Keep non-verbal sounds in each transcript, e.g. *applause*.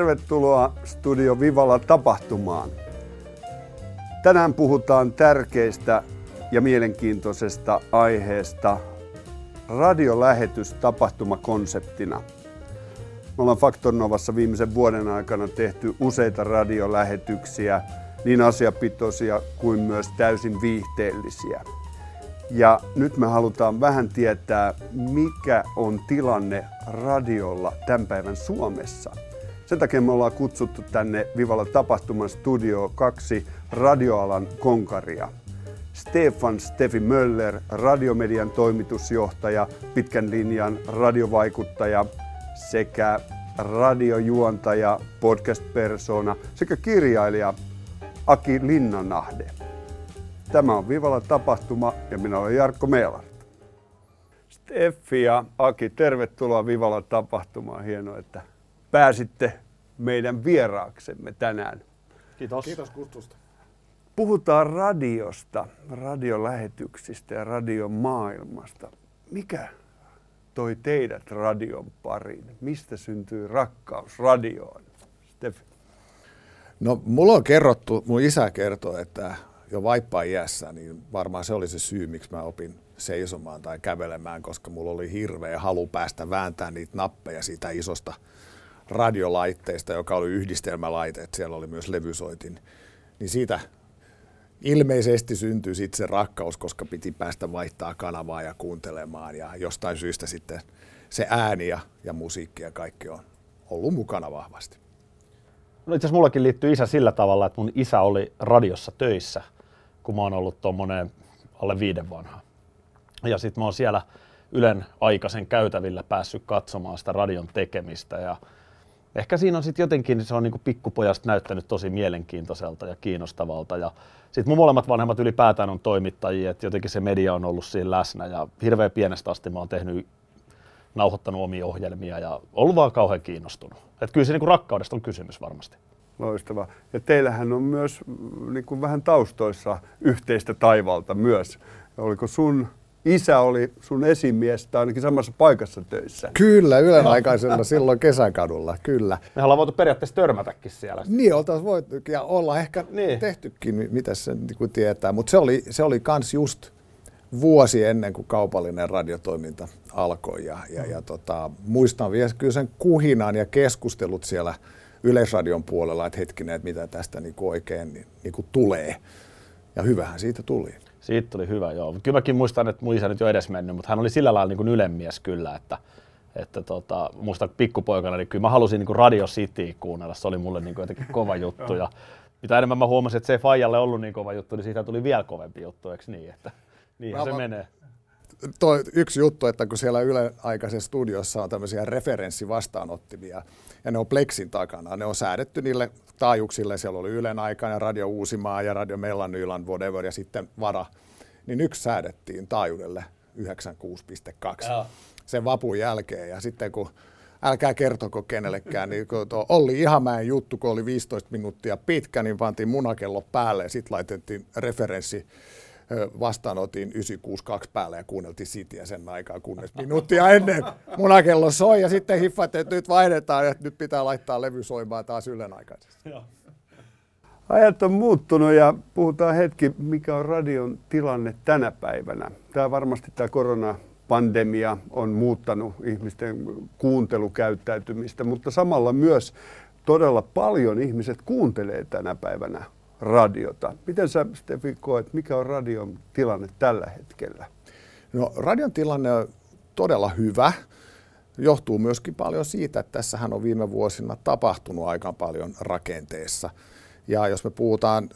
Tervetuloa Studio Vivalla tapahtumaan. Tänään puhutaan tärkeistä ja mielenkiintoisesta aiheesta radiolähetys tapahtumakonseptina. Me ollaan Faktor Novassa viimeisen vuoden aikana tehty useita radiolähetyksiä, niin asiapitoisia kuin myös täysin viihteellisiä. Ja nyt me halutaan vähän tietää, mikä on tilanne radiolla tämän päivän Suomessa. Sen takia me ollaan kutsuttu tänne Vivalla tapahtuman studio kaksi radioalan konkaria. Stefan Stefi Möller, radiomedian toimitusjohtaja, pitkän linjan radiovaikuttaja sekä radiojuontaja, podcast-persona sekä kirjailija Aki Linnanahde. Tämä on Vivalla tapahtuma ja minä olen Jarkko Meelart. Steffi ja Aki, tervetuloa Vivalla tapahtumaan. Hienoa, että pääsitte meidän vieraaksemme tänään. Kiitos. Kiitos kutsusta. Puhutaan radiosta, radiolähetyksistä ja radiomaailmasta. Mikä toi teidät radion pariin? Mistä syntyy rakkaus radioon? Steffi. No mulla on kerrottu, mun isä kertoo, että jo vaippaa iässä, niin varmaan se oli se syy, miksi mä opin seisomaan tai kävelemään, koska mulla oli hirveä halu päästä vääntämään niitä nappeja siitä isosta radiolaitteesta, joka oli yhdistelmälaite, että siellä oli myös levysoitin. Niin siitä ilmeisesti syntyi sitten se rakkaus, koska piti päästä vaihtaa kanavaa ja kuuntelemaan ja jostain syystä sitten se ääni ja, ja musiikki ja kaikki on ollut mukana vahvasti. No itse asiassa mullakin liittyy isä sillä tavalla, että mun isä oli radiossa töissä – kun mä oon ollut tuommoinen alle viiden vanha. Ja sitten mä oon siellä Ylen aikaisen käytävillä päässyt katsomaan sitä radion tekemistä ja ehkä siinä on sitten jotenkin, se on niinku pikkupojasta näyttänyt tosi mielenkiintoiselta ja kiinnostavalta ja sitten mun molemmat vanhemmat ylipäätään on toimittajia, että jotenkin se media on ollut siinä läsnä ja hirveän pienestä asti mä oon tehnyt nauhoittanut omia ohjelmia ja ollut vaan kauhean kiinnostunut. Että kyllä se niinku rakkaudesta on kysymys varmasti. Loistava. Ja teillähän on myös mm, niin kuin vähän taustoissa yhteistä taivalta myös. Oliko sun isä oli sun esimies tai ainakin samassa paikassa töissä. Kyllä, Ylen aikaisella silloin kesäkadulla, kyllä. Me ollaan voitu periaatteessa törmätäkin siellä. Niin, oltaisiin voitu ja olla ehkä niin. tehtykin, mitä se niin tietää. Mutta se oli, se oli kans just vuosi ennen kuin kaupallinen radiotoiminta alkoi. Ja, ja, ja tota, muistan vielä kyllä sen kuhinan ja keskustelut siellä – Yleisradion puolella, että hetkinen, että mitä tästä niin oikein niin, niin tulee. Ja hyvähän siitä tuli. Siitä tuli hyvä, joo. Kyllä mäkin muistan, että mun isä nyt jo edes mennyt, mutta hän oli sillä lailla niin kuin ylemmies kyllä, että, että tota, muistan pikkupoikana, niin kyllä mä halusin niin kuin Radio City kuunnella, se oli mulle niin kuin jotenkin kova juttu. ja mitä enemmän mä huomasin, että se ei Fajalle ollut niin kova juttu, niin siitä tuli vielä kovempi juttu, eikö niin? Että, niinhän se menee toi yksi juttu, että kun siellä Yle aikaisessa studiossa on tämmöisiä referenssivastaanottimia, ja ne on Plexin takana, ne on säädetty niille taajuuksille, siellä oli Ylen aikana Radio Uusimaa ja Radio Mellanyland, whatever, ja sitten Vara, niin yksi säädettiin taajuudelle 96.2 sen vapun jälkeen, ja sitten kun älkää kertoko kenellekään, niin kun tuo Olli Ihamäen juttu, kun oli 15 minuuttia pitkä, niin pantiin munakello päälle ja sitten laitettiin referenssi vastaanotin 962 päälle ja kuunneltiin Cityä sen aikaa, kunnes minuuttia ennen munakello soi ja sitten hiffat, että nyt vaihdetaan ja nyt pitää laittaa levy soimaan taas Ylen aikaisesti. Ajat on muuttunut ja puhutaan hetki, mikä on radion tilanne tänä päivänä. Tämä varmasti tämä koronapandemia on muuttanut ihmisten kuuntelukäyttäytymistä, mutta samalla myös todella paljon ihmiset kuuntelee tänä päivänä radiota. Miten sä, Stefi, koet, mikä on radion tilanne tällä hetkellä? No, radion tilanne on todella hyvä. Johtuu myöskin paljon siitä, että tässähän on viime vuosina tapahtunut aika paljon rakenteessa. Ja jos me puhutaan,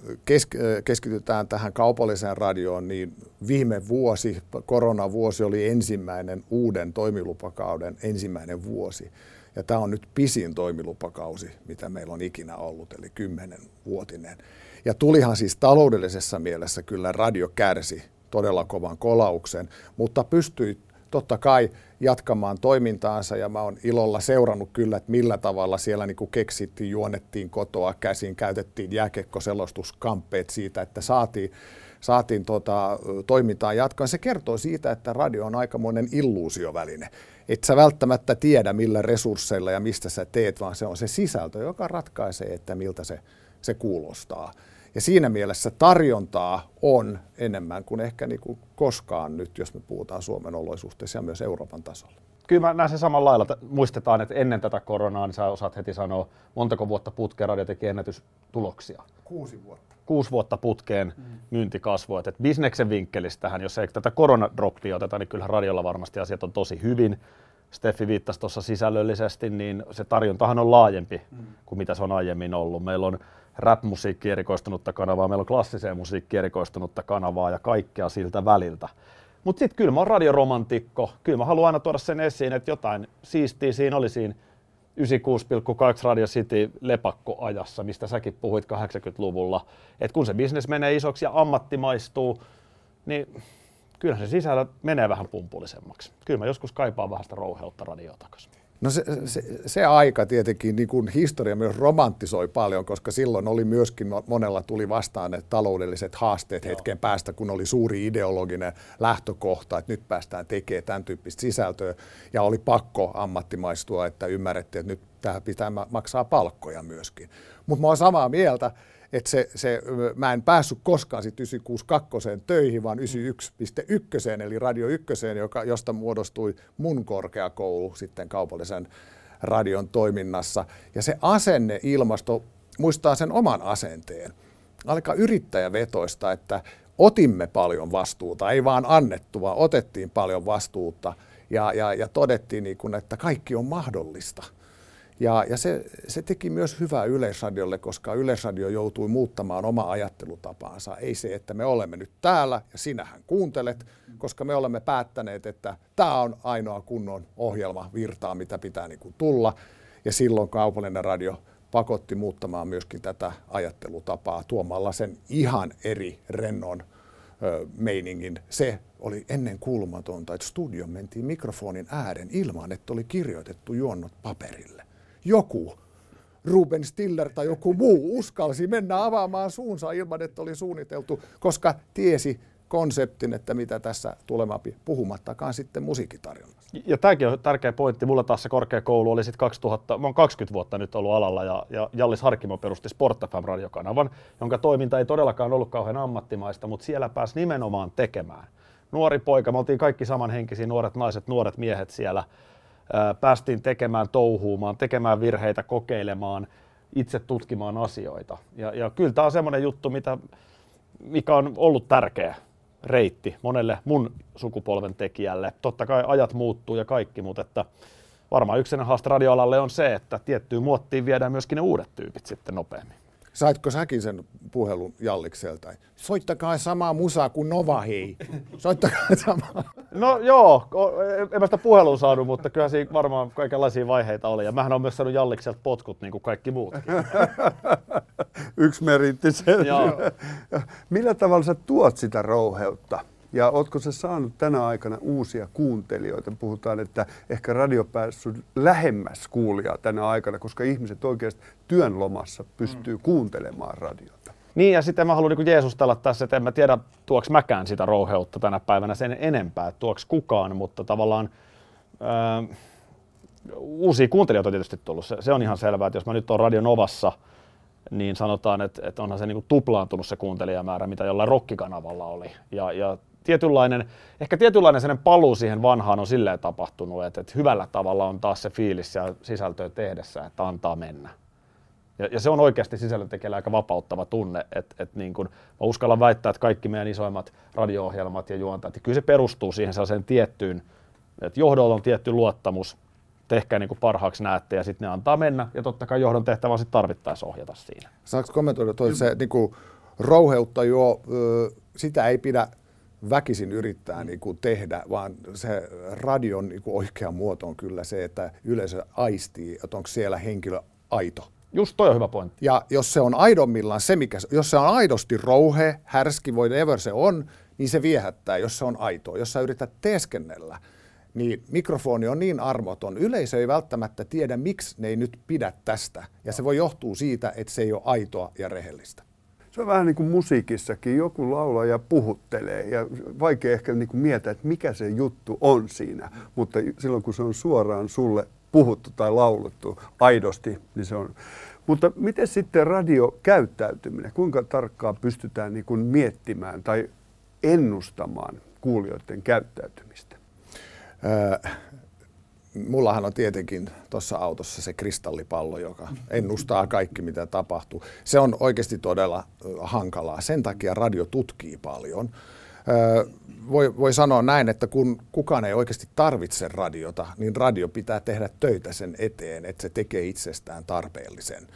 keskitytään tähän kaupalliseen radioon, niin viime vuosi, koronavuosi oli ensimmäinen uuden toimilupakauden ensimmäinen vuosi. Ja tämä on nyt pisin toimilupakausi, mitä meillä on ikinä ollut, eli kymmenen vuotinen. Ja tulihan siis taloudellisessa mielessä kyllä radio kärsi todella kovan kolauksen, mutta pystyi totta kai jatkamaan toimintaansa ja mä oon ilolla seurannut kyllä, että millä tavalla siellä niin keksittiin, juonettiin kotoa käsin, käytettiin jääkekkoselostuskamppeet siitä, että saatiin, saatiin tota, toimintaa jatkaa. Se kertoo siitä, että radio on aikamoinen illuusioväline. Et sä välttämättä tiedä, millä resursseilla ja mistä sä teet, vaan se on se sisältö, joka ratkaisee, että miltä se, se kuulostaa. Ja siinä mielessä tarjontaa on enemmän kuin ehkä niin kuin koskaan nyt, jos me puhutaan Suomen olosuhteissa ja myös Euroopan tasolla. Kyllä mä näen sen samalla lailla. Muistetaan, että ennen tätä koronaa, niin sä osaat heti sanoa, montako vuotta putkeen radio teki ennätystuloksia. Kuusi vuotta. Kuusi vuotta putkeen mm. myynti kasvoi. Et bisneksen vinkkelistähän, jos ei tätä koronadroppia oteta, niin kyllähän radiolla varmasti asiat on tosi hyvin. Steffi viittasi tuossa sisällöllisesti, niin se tarjontahan on laajempi mm. kuin mitä se on aiemmin ollut. Meillä on rap-musiikki erikoistunutta kanavaa, meillä on klassiseen musiikki erikoistunutta kanavaa ja kaikkea siltä väliltä. Mutta sitten kyllä mä oon radioromantikko. Kyllä mä haluan aina tuoda sen esiin, että jotain siistiä siinä oli siinä 96,2 Radio City lepakkoajassa, mistä säkin puhuit 80-luvulla. Että kun se bisnes menee isoksi ja ammattimaistuu, niin kyllä se sisällä menee vähän pumpullisemmaksi. Kyllä mä joskus kaipaan vähän sitä rouheutta radioa takaisin. No se, se, se aika tietenkin, niin kuin historia myös romantisoi paljon, koska silloin oli myöskin, monella tuli vastaan ne taloudelliset haasteet Joo. hetken päästä, kun oli suuri ideologinen lähtökohta, että nyt päästään tekemään tämän tyyppistä sisältöä, ja oli pakko ammattimaistua, että ymmärrettiin, että nyt tähän pitää maksaa palkkoja myöskin. Mutta mä oon samaa mieltä, että se, se, mä en päässyt koskaan sitten 962 töihin, vaan 91.1, eli Radio 1, joka, josta muodostui mun korkeakoulu sitten kaupallisen radion toiminnassa. Ja se asenne, ilmasto, muistaa sen oman asenteen. Aika yrittäjävetoista, että otimme paljon vastuuta, ei vaan annettu, vaan otettiin paljon vastuuta ja, ja, ja todettiin, niin kun, että kaikki on mahdollista – ja, ja se, se teki myös hyvää Yleisradiolle, koska Yleisradio joutui muuttamaan omaa ajattelutapaansa. Ei se, että me olemme nyt täällä ja sinähän kuuntelet, koska me olemme päättäneet, että tämä on ainoa kunnon ohjelma virtaa, mitä pitää niin kuin tulla. Ja silloin kaupallinen radio pakotti muuttamaan myöskin tätä ajattelutapaa tuomalla sen ihan eri rennon ö, meiningin. Se oli ennen kuulumatonta, että studion mentiin mikrofonin äären ilman, että oli kirjoitettu juonnot paperille joku, Ruben Stiller tai joku muu uskalsi mennä avaamaan suunsa ilman, että oli suunniteltu, koska tiesi konseptin, että mitä tässä tulemaan puhumattakaan sitten musiikkitarjonnassa. Ja tämäkin on tärkeä pointti. Mulla taas se korkeakoulu oli sitten 2000, mä oon 20 vuotta nyt ollut alalla ja, ja Jallis Harkimo perusti Sport FM radiokanavan, jonka toiminta ei todellakaan ollut kauhean ammattimaista, mutta siellä pääsi nimenomaan tekemään. Nuori poika, me oltiin kaikki samanhenkisiä, nuoret naiset, nuoret miehet siellä päästiin tekemään, touhuumaan, tekemään virheitä, kokeilemaan, itse tutkimaan asioita. Ja, ja kyllä tämä on semmoinen juttu, mitä, mikä on ollut tärkeä reitti monelle mun sukupolven tekijälle. Totta kai ajat muuttuu ja kaikki, mutta että varmaan yksi haaste radioalalle on se, että tiettyyn muottiin viedään myöskin ne uudet tyypit sitten nopeammin. Saitko säkin sen puhelun Jallikselta? Soittakaa samaa musaa kuin Nova, hei. Soittakaa *laughs* samaa. No joo, en mä sitä puhelun saanut, mutta kyllä siinä varmaan kaikenlaisia vaiheita oli. Ja mähän on myös saanut Jallikselta potkut niin kuin kaikki muut. *laughs* Yksi meritti sen. Joo. Millä tavalla sä tuot sitä rouheutta? Ja ootko se saanut tänä aikana uusia kuuntelijoita? Puhutaan, että ehkä radio päässyt lähemmäs kuulijaa tänä aikana, koska ihmiset oikeasti työn lomassa pystyy mm. kuuntelemaan radiota. Niin, ja sitten mä haluan niin Jeesustella tässä, että en mä tiedä, tuoks mäkään sitä rouheutta tänä päivänä sen enempää, tuoks kukaan, mutta tavallaan ää, uusia kuuntelijoita on tietysti tullut. Se, se on ihan selvää, että jos mä nyt on Radio Novassa, niin sanotaan, että, että onhan se niin kuin tuplaantunut se kuuntelijamäärä, mitä jollain rokkikanavalla oli. Ja, ja tietynlainen, ehkä tietynlainen sellainen paluu siihen vanhaan on silleen tapahtunut, että, että hyvällä tavalla on taas se fiilis ja sisältöä tehdessä, että antaa mennä. Ja, ja se on oikeasti sisällöntekijällä aika vapauttava tunne, että, että niin kun, mä uskallan väittää, että kaikki meidän isoimmat radio-ohjelmat ja juontajat, kyllä se perustuu siihen sellaiseen tiettyyn, että johdolla on tietty luottamus, tehkää niin kuin parhaaksi näette ja sitten ne antaa mennä ja totta kai johdon tehtävä on sitten tarvittaessa ohjata siinä. Saanko kommentoida toi, se niin kuin rouheutta jo, sitä ei pidä väkisin yrittää niin kuin tehdä, vaan se radion niin kuin oikea muoto on kyllä se, että yleisö aistii, että onko siellä henkilö aito. Just toi on hyvä pointti. Ja jos se on aidommillaan se, mikä, jos se on aidosti rouhe, härski, ever se on, niin se viehättää, jos se on aito. Jos sä yrität teeskennellä, niin mikrofoni on niin armoton. Yleisö ei välttämättä tiedä, miksi ne ei nyt pidä tästä. Ja se voi johtua siitä, että se ei ole aitoa ja rehellistä. Se on vähän niin kuin musiikissakin. Joku laulaa ja puhuttelee ja vaikea ehkä niin kuin miettiä, että mikä se juttu on siinä. Mutta silloin kun se on suoraan sulle puhuttu tai laulettu aidosti, niin se on. Mutta miten sitten radiokäyttäytyminen, kuinka tarkkaan pystytään niin kuin miettimään tai ennustamaan kuulijoiden käyttäytymistä? Öö, mullahan on tietenkin tuossa autossa se kristallipallo, joka ennustaa kaikki, mitä tapahtuu. Se on oikeasti todella hankalaa. Sen takia radio tutkii paljon. Voi, voi sanoa näin, että kun kukaan ei oikeasti tarvitse radiota, niin radio pitää tehdä töitä sen eteen, että se tekee itsestään tarpeellisen.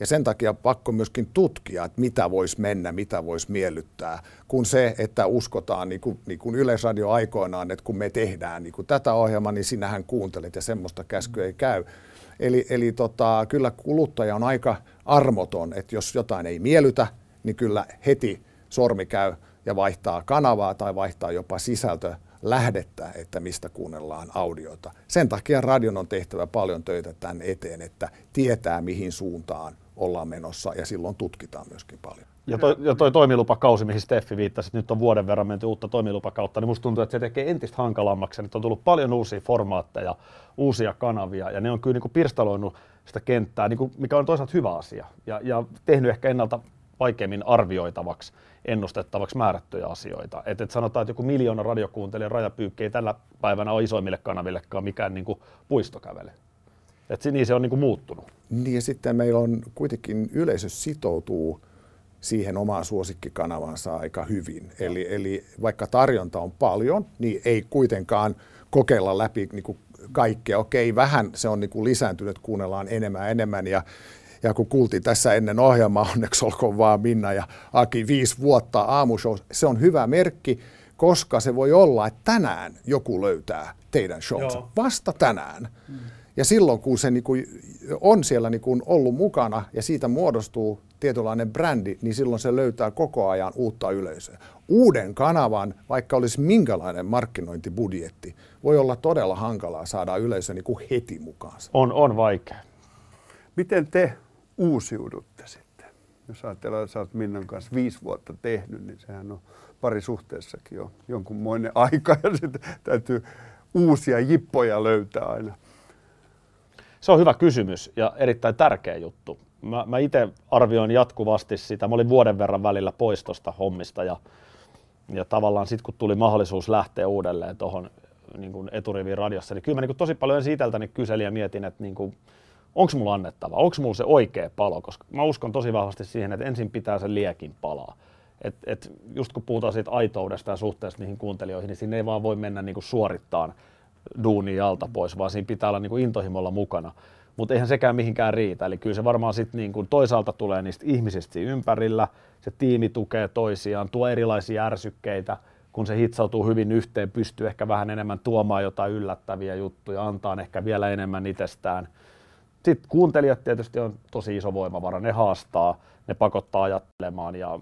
Ja sen takia pakko myöskin tutkia, että mitä voisi mennä, mitä voisi miellyttää, kun se, että uskotaan, niin kuin, niin kuin Yleisradio aikoinaan, että kun me tehdään niin kuin tätä ohjelmaa, niin sinähän kuuntelet ja semmoista käskyä ei käy. Eli, eli tota, kyllä kuluttaja on aika armoton, että jos jotain ei miellytä, niin kyllä heti sormi käy ja vaihtaa kanavaa tai vaihtaa jopa sisältö lähdettä, että mistä kuunnellaan audiota. Sen takia radion on tehtävä paljon töitä tämän eteen, että tietää mihin suuntaan ollaan menossa ja silloin tutkitaan myöskin paljon. Ja toi, ja toi toimilupakausi, mihin Steffi viittasi, että nyt on vuoden verran menty uutta toimilupakautta, niin musta tuntuu, että se tekee entistä hankalammaksi. Nyt on tullut paljon uusia formaatteja, uusia kanavia, ja ne on kyllä niin kuin pirstaloinut sitä kenttää, niin kuin, mikä on toisaalta hyvä asia, ja, ja tehnyt ehkä ennalta vaikeammin arvioitavaksi, ennustettavaksi määrättyjä asioita. Et, et sanotaan, että joku miljoona radiokuuntelijan rajapyykki ei tällä päivänä ole isoimmille kanavillekaan mikään niin kuin puistokävele. Et niin se on niin kuin muuttunut. Niin ja sitten meillä on kuitenkin yleisö sitoutuu siihen omaan suosikkikanavansa aika hyvin. Eli, eli vaikka tarjonta on paljon, niin ei kuitenkaan kokeilla läpi niin kuin kaikkea. Okei, vähän se on niin kuin lisääntynyt, kuunnellaan enemmän enemmän ja ja kun kuultiin tässä ennen ohjelmaa, onneksi olkoon vaan Minna ja Aki viisi vuotta aamushow, se on hyvä merkki, koska se voi olla, että tänään joku löytää teidän showsa. Vasta tänään. Mm. Ja silloin, kun se niin kuin on siellä niin kuin ollut mukana ja siitä muodostuu tietynlainen brändi, niin silloin se löytää koko ajan uutta yleisöä. Uuden kanavan, vaikka olisi minkälainen markkinointibudjetti, voi olla todella hankalaa saada yleisö niin kuin heti mukaan. On, on vaikea. Miten te uusiudutte sitten? Jos ajatellaan, että sä oot Minnan kanssa viisi vuotta tehnyt, niin sehän on parisuhteessakin jo jonkunmoinen *laughs* aika ja sitten täytyy uusia jippoja löytää aina. Se on hyvä kysymys ja erittäin tärkeä juttu. Mä, mä itse arvioin jatkuvasti sitä. Mä olin vuoden verran välillä pois tuosta hommista ja, ja tavallaan sitten kun tuli mahdollisuus lähteä uudelleen tuohon niin eturiviin radiossa, niin kyllä mä niin tosi paljon itseltäni kyselin ja mietin, että niin onko mulla annettava, onko mulla se oikea palo, koska mä uskon tosi vahvasti siihen, että ensin pitää sen liekin palaa. Et, et just kun puhutaan siitä aitoudesta ja suhteesta niihin kuuntelijoihin, niin siinä ei vaan voi mennä niin suorittaan duuni alta pois, vaan siinä pitää olla niin kuin intohimolla mukana. Mutta eihän sekään mihinkään riitä. Eli kyllä se varmaan sitten niin kuin toisaalta tulee niistä ihmisistä ympärillä, se tiimi tukee toisiaan, tuo erilaisia ärsykkeitä, kun se hitsautuu hyvin yhteen, pystyy ehkä vähän enemmän tuomaan jotain yllättäviä juttuja, antaa ehkä vielä enemmän itsestään. Sitten kuuntelijat tietysti on tosi iso voimavara, ne haastaa, ne pakottaa ajattelemaan ja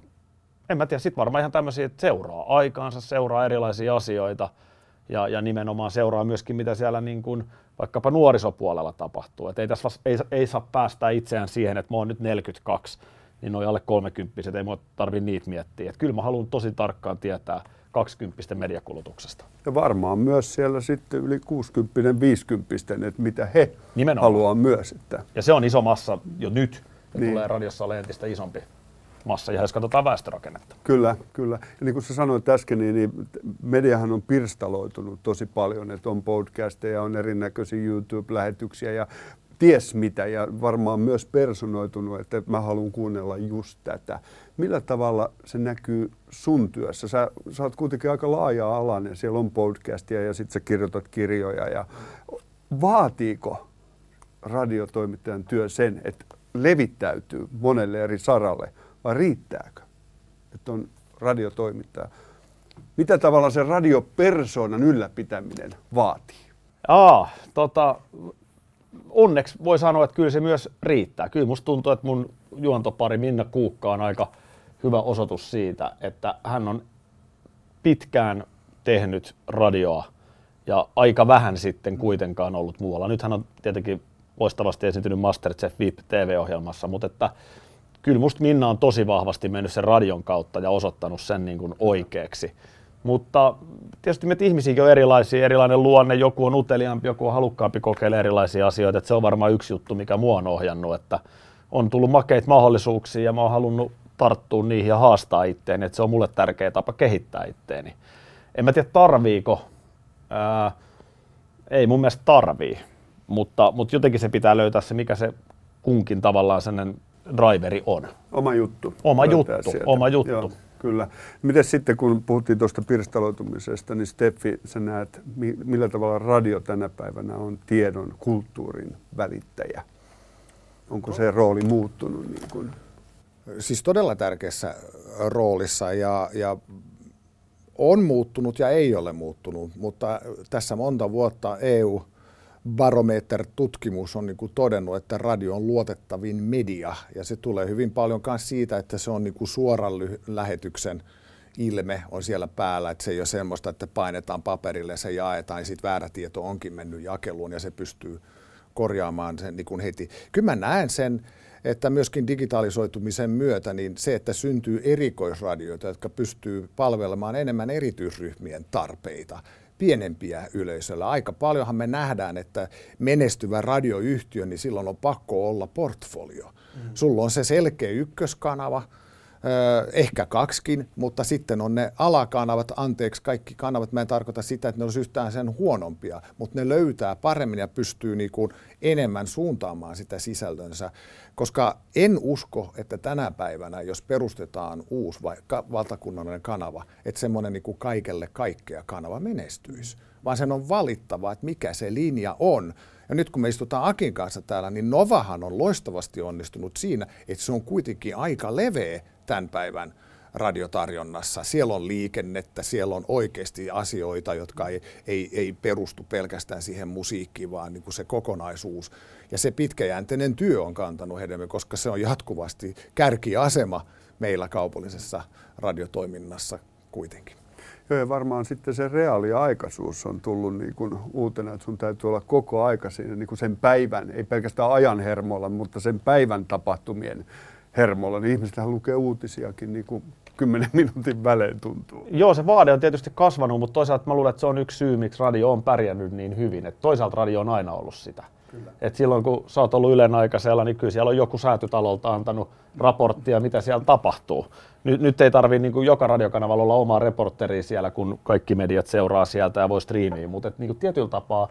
en mä tiedä, sitten varmaan ihan tämmöisiä, että seuraa aikaansa, seuraa erilaisia asioita – ja, ja nimenomaan seuraa myöskin, mitä siellä niin kuin vaikkapa nuorisopuolella tapahtuu. Et ei, tässä ei, ei saa päästä itseään siihen, että mä oon nyt 42, niin noin alle 30 ei mua tarvi niitä miettiä. Et kyllä mä haluan tosi tarkkaan tietää 20 mediakulutuksesta. Ja varmaan myös siellä sitten yli 60 50 että mitä he nimenomaan. haluaa myös. Että... Ja se on iso massa jo nyt, ja niin. tulee radiossa ole entistä isompi massa, ja jos katsotaan väestörakennetta. Kyllä, kyllä. Ja niin kuin sä sanoit äsken, niin, niin mediahan on pirstaloitunut tosi paljon, että on podcasteja, on erinäköisiä YouTube-lähetyksiä ja ties mitä, ja varmaan myös personoitunut, että mä haluan kuunnella just tätä. Millä tavalla se näkyy sun työssä? Sä, sä oot kuitenkin aika laaja-alainen, siellä on podcastia ja sitten sä kirjoitat kirjoja. Ja vaatiiko radiotoimittajan työ sen, että levittäytyy monelle eri saralle? Vai riittääkö, että on radiotoimittaja? Mitä tavalla se radiopersonan ylläpitäminen vaatii? Aa, tota, onneksi voi sanoa, että kyllä se myös riittää. Kyllä musta tuntuu, että mun juontopari Minna Kuukka on aika hyvä osoitus siitä, että hän on pitkään tehnyt radioa ja aika vähän sitten kuitenkaan ollut muualla. Nyt hän on tietenkin loistavasti esiintynyt Masterchef VIP TV-ohjelmassa, mutta että kyllä musta Minna on tosi vahvasti mennyt sen radion kautta ja osoittanut sen niin kuin oikeaksi. Mutta tietysti meitä ihmisiäkin on erilaisia, erilainen luonne, joku on uteliaampi, joku on halukkaampi kokeilemaan erilaisia asioita. Että se on varmaan yksi juttu, mikä mua on ohjannut, että on tullut makeita mahdollisuuksia ja mä oon halunnut tarttua niihin ja haastaa itteeni, että se on mulle tärkeä tapa kehittää itteeni. En mä tiedä tarviiko, ää, ei mun mielestä tarvii, mutta, mutta jotenkin se pitää löytää se, mikä se kunkin tavallaan sellainen driveri on. Oma juttu. Oma juttu, sieltä. oma juttu. Joo, kyllä. Miten sitten, kun puhuttiin tuosta pirstaloitumisesta, niin Steffi, sä näet, millä tavalla radio tänä päivänä on tiedon, kulttuurin välittäjä? Onko se rooli muuttunut? Niin kuin? Siis todella tärkeässä roolissa ja, ja on muuttunut ja ei ole muuttunut, mutta tässä monta vuotta EU Barometer-tutkimus on niin kuin todennut, että radio on luotettavin media ja se tulee hyvin paljon myös siitä, että se on niin kuin suoran lähetyksen ilme on siellä päällä, että se ei ole semmoista, että painetaan paperille se jaetaan ja sitten väärä tieto onkin mennyt jakeluun ja se pystyy korjaamaan sen niin kuin heti. Kyllä mä näen sen, että myöskin digitalisoitumisen myötä niin se, että syntyy erikoisradioita, jotka pystyy palvelemaan enemmän erityisryhmien tarpeita, pienempiä yleisöllä. Aika paljonhan me nähdään, että menestyvä radioyhtiö, niin silloin on pakko olla portfolio. Mm. Sulla on se selkeä ykköskanava, ehkä kaksikin, mutta sitten on ne alakanavat, anteeksi kaikki kanavat, mä en tarkoita sitä, että ne olisi yhtään sen huonompia, mutta ne löytää paremmin ja pystyy niin kuin enemmän suuntaamaan sitä sisältönsä, koska en usko, että tänä päivänä, jos perustetaan uusi vaikka valtakunnallinen kanava, että semmoinen niin kaikelle kaikkea kanava menestyisi, vaan sen on valittava, että mikä se linja on, ja nyt kun me istutaan Akin kanssa täällä, niin Novahan on loistavasti onnistunut siinä, että se on kuitenkin aika leveä tämän päivän radiotarjonnassa. Siellä on liikennettä, siellä on oikeasti asioita, jotka ei, ei, ei perustu pelkästään siihen musiikkiin, vaan niin kuin se kokonaisuus. Ja se pitkäjänteinen työ on kantanut hedelmä, koska se on jatkuvasti kärkiasema meillä kaupallisessa radiotoiminnassa kuitenkin. Joo, ja varmaan sitten se reaaliaikaisuus on tullut niin kuin uutena, että sun täytyy olla koko aika siinä niin kuin sen päivän, ei pelkästään ajan hermolla, mutta sen päivän tapahtumien hermolla. Niin ihmisethän lukee uutisiakin niin kuin 10 *laughs* minuutin välein tuntuu. Joo, se vaade on tietysti kasvanut, mutta toisaalta mä luulen, että se on yksi syy, miksi radio on pärjännyt niin hyvin. Että toisaalta radio on aina ollut sitä. Et silloin kun sä oot ollut Ylen aikaisella, niin kyllä siellä on joku säätytalolta antanut raporttia, mitä siellä tapahtuu. Nyt, nyt ei tarvi niin kuin joka radiokanavalla olla omaa reporteria siellä, kun kaikki mediat seuraa sieltä ja voi striimiä, mutta niin tietyllä tapaa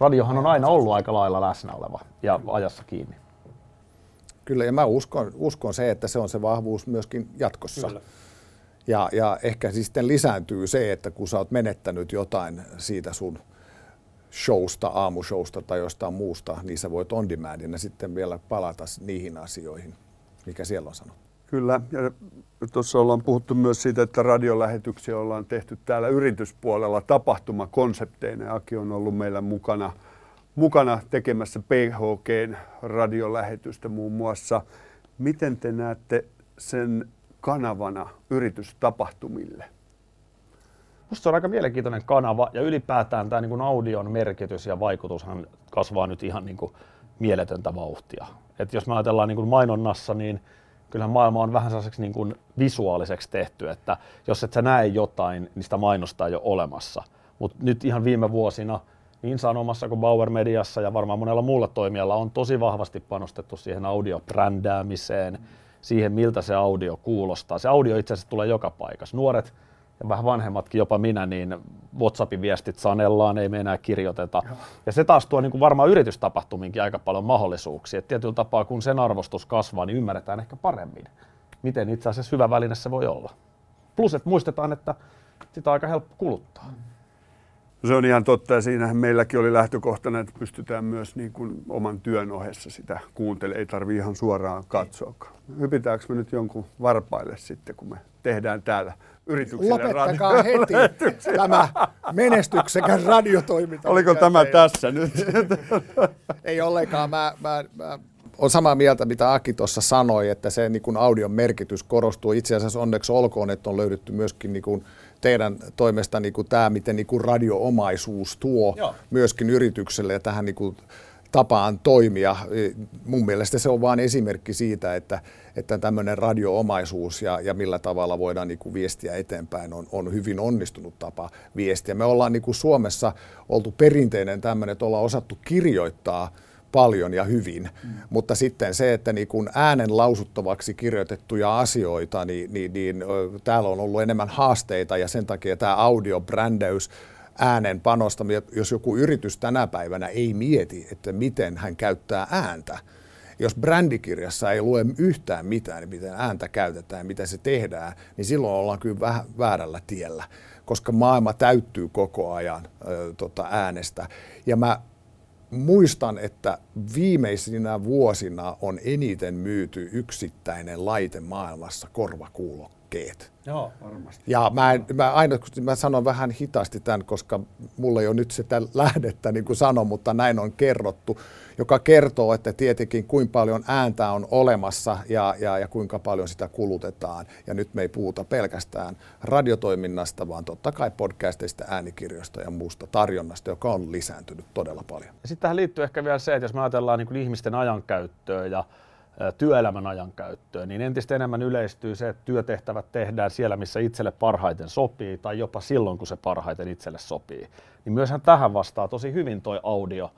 radiohan on aina ollut aika lailla läsnä oleva ja ajassa kiinni. Kyllä, ja mä uskon, uskon se, että se on se vahvuus myöskin jatkossa. Kyllä. Ja, ja ehkä siis sitten lisääntyy se, että kun sä oot menettänyt jotain siitä sun showsta, aamushowsta tai jostain muusta, niin sä voit on demandina sitten vielä palata niihin asioihin, mikä siellä on sanottu. Kyllä, ja tuossa ollaan puhuttu myös siitä, että radiolähetyksiä ollaan tehty täällä yrityspuolella tapahtumakonsepteina. Aki on ollut meillä mukana, mukana tekemässä PHGn radiolähetystä muun muassa. Miten te näette sen kanavana yritystapahtumille? Musta se on aika mielenkiintoinen kanava ja ylipäätään tämä niin audion merkitys ja vaikutushan kasvaa nyt ihan niin kuin mieletöntä vauhtia. Et jos me ajatellaan niin kuin mainonnassa, niin kyllähän maailma on vähän sellaiseksi niin kuin visuaaliseksi tehty, että jos et sä näe jotain, niin sitä mainosta ei ole olemassa. Mutta nyt ihan viime vuosina niin Sanomassa kuin Bauer Mediassa ja varmaan monella muulla toimijalla on tosi vahvasti panostettu siihen audiobrändäämiseen, siihen miltä se audio kuulostaa. Se audio itse asiassa tulee joka paikassa. Nuoret ja vähän vanhemmatkin, jopa minä, niin WhatsAppin viestit sanellaan, ei me enää kirjoiteta. Ja se taas tuo niin kuin varmaan yritystapahtuminkin aika paljon mahdollisuuksia. Et tietyllä tapaa, kun sen arvostus kasvaa, niin ymmärretään ehkä paremmin, miten itse asiassa hyvä väline se voi olla. Plus, että muistetaan, että sitä on aika helppo kuluttaa. Se on ihan totta ja siinähän meilläkin oli lähtökohtana, että pystytään myös niin kuin oman työn ohessa sitä kuuntelemaan. Ei tarvi ihan suoraan katsoa. Hypitäänkö me nyt jonkun varpaille sitten, kun me tehdään täällä yrityksille Lopettakaa radio- heti tämä menestyksekäs radiotoiminta. Oliko tämä ei, tässä nyt? ei ollenkaan. Mä, mä, mä olen samaa mieltä, mitä Aki tuossa sanoi, että se niin kuin audion merkitys korostuu. Itse asiassa onneksi olkoon, että on löydetty myöskin niin kuin teidän toimesta niin kuin tämä, miten niin kuin radioomaisuus tuo Joo. myöskin yritykselle ja tähän niin kuin tapaan toimia. Mun mielestä se on vain esimerkki siitä, että, että tämmöinen radioomaisuus ja, ja millä tavalla voidaan niin kuin viestiä eteenpäin on, on hyvin onnistunut tapa viestiä. Me ollaan niin kuin Suomessa oltu perinteinen tämmöinen, että ollaan osattu kirjoittaa paljon ja hyvin, mm. mutta sitten se, että niin kun äänen lausuttavaksi kirjoitettuja asioita, niin, niin, niin täällä on ollut enemmän haasteita ja sen takia tämä audiobrändäys äänen panosta, jos joku yritys tänä päivänä ei mieti, että miten hän käyttää ääntä, jos brändikirjassa ei lue yhtään mitään, niin miten ääntä käytetään, mitä se tehdään, niin silloin ollaan kyllä vähän väärällä tiellä, koska maailma täyttyy koko ajan ö, tota äänestä. Ja mä muistan, että viimeisinä vuosina on eniten myyty yksittäinen laite maailmassa, korvakuulokkeet. Joo, varmasti. Ja mä, mä aina mä sanon vähän hitaasti tämän, koska mulla ei ole nyt sitä *laughs* lähdettä niin kuin sanon, mutta näin on kerrottu, joka kertoo, että tietenkin kuinka paljon ääntä on olemassa ja, ja, ja kuinka paljon sitä kulutetaan. Ja nyt me ei puhuta pelkästään radiotoiminnasta, vaan totta kai podcasteista, äänikirjoista ja muusta tarjonnasta, joka on lisääntynyt todella paljon. Ja sitten tähän liittyy ehkä vielä se, että jos me ajatellaan niin kuin ihmisten ajankäyttöä ja työelämän ajan käyttöön, niin entistä enemmän yleistyy se, että työtehtävät tehdään siellä, missä itselle parhaiten sopii, tai jopa silloin, kun se parhaiten itselle sopii. Niin myöshän tähän vastaa tosi hyvin toi audio,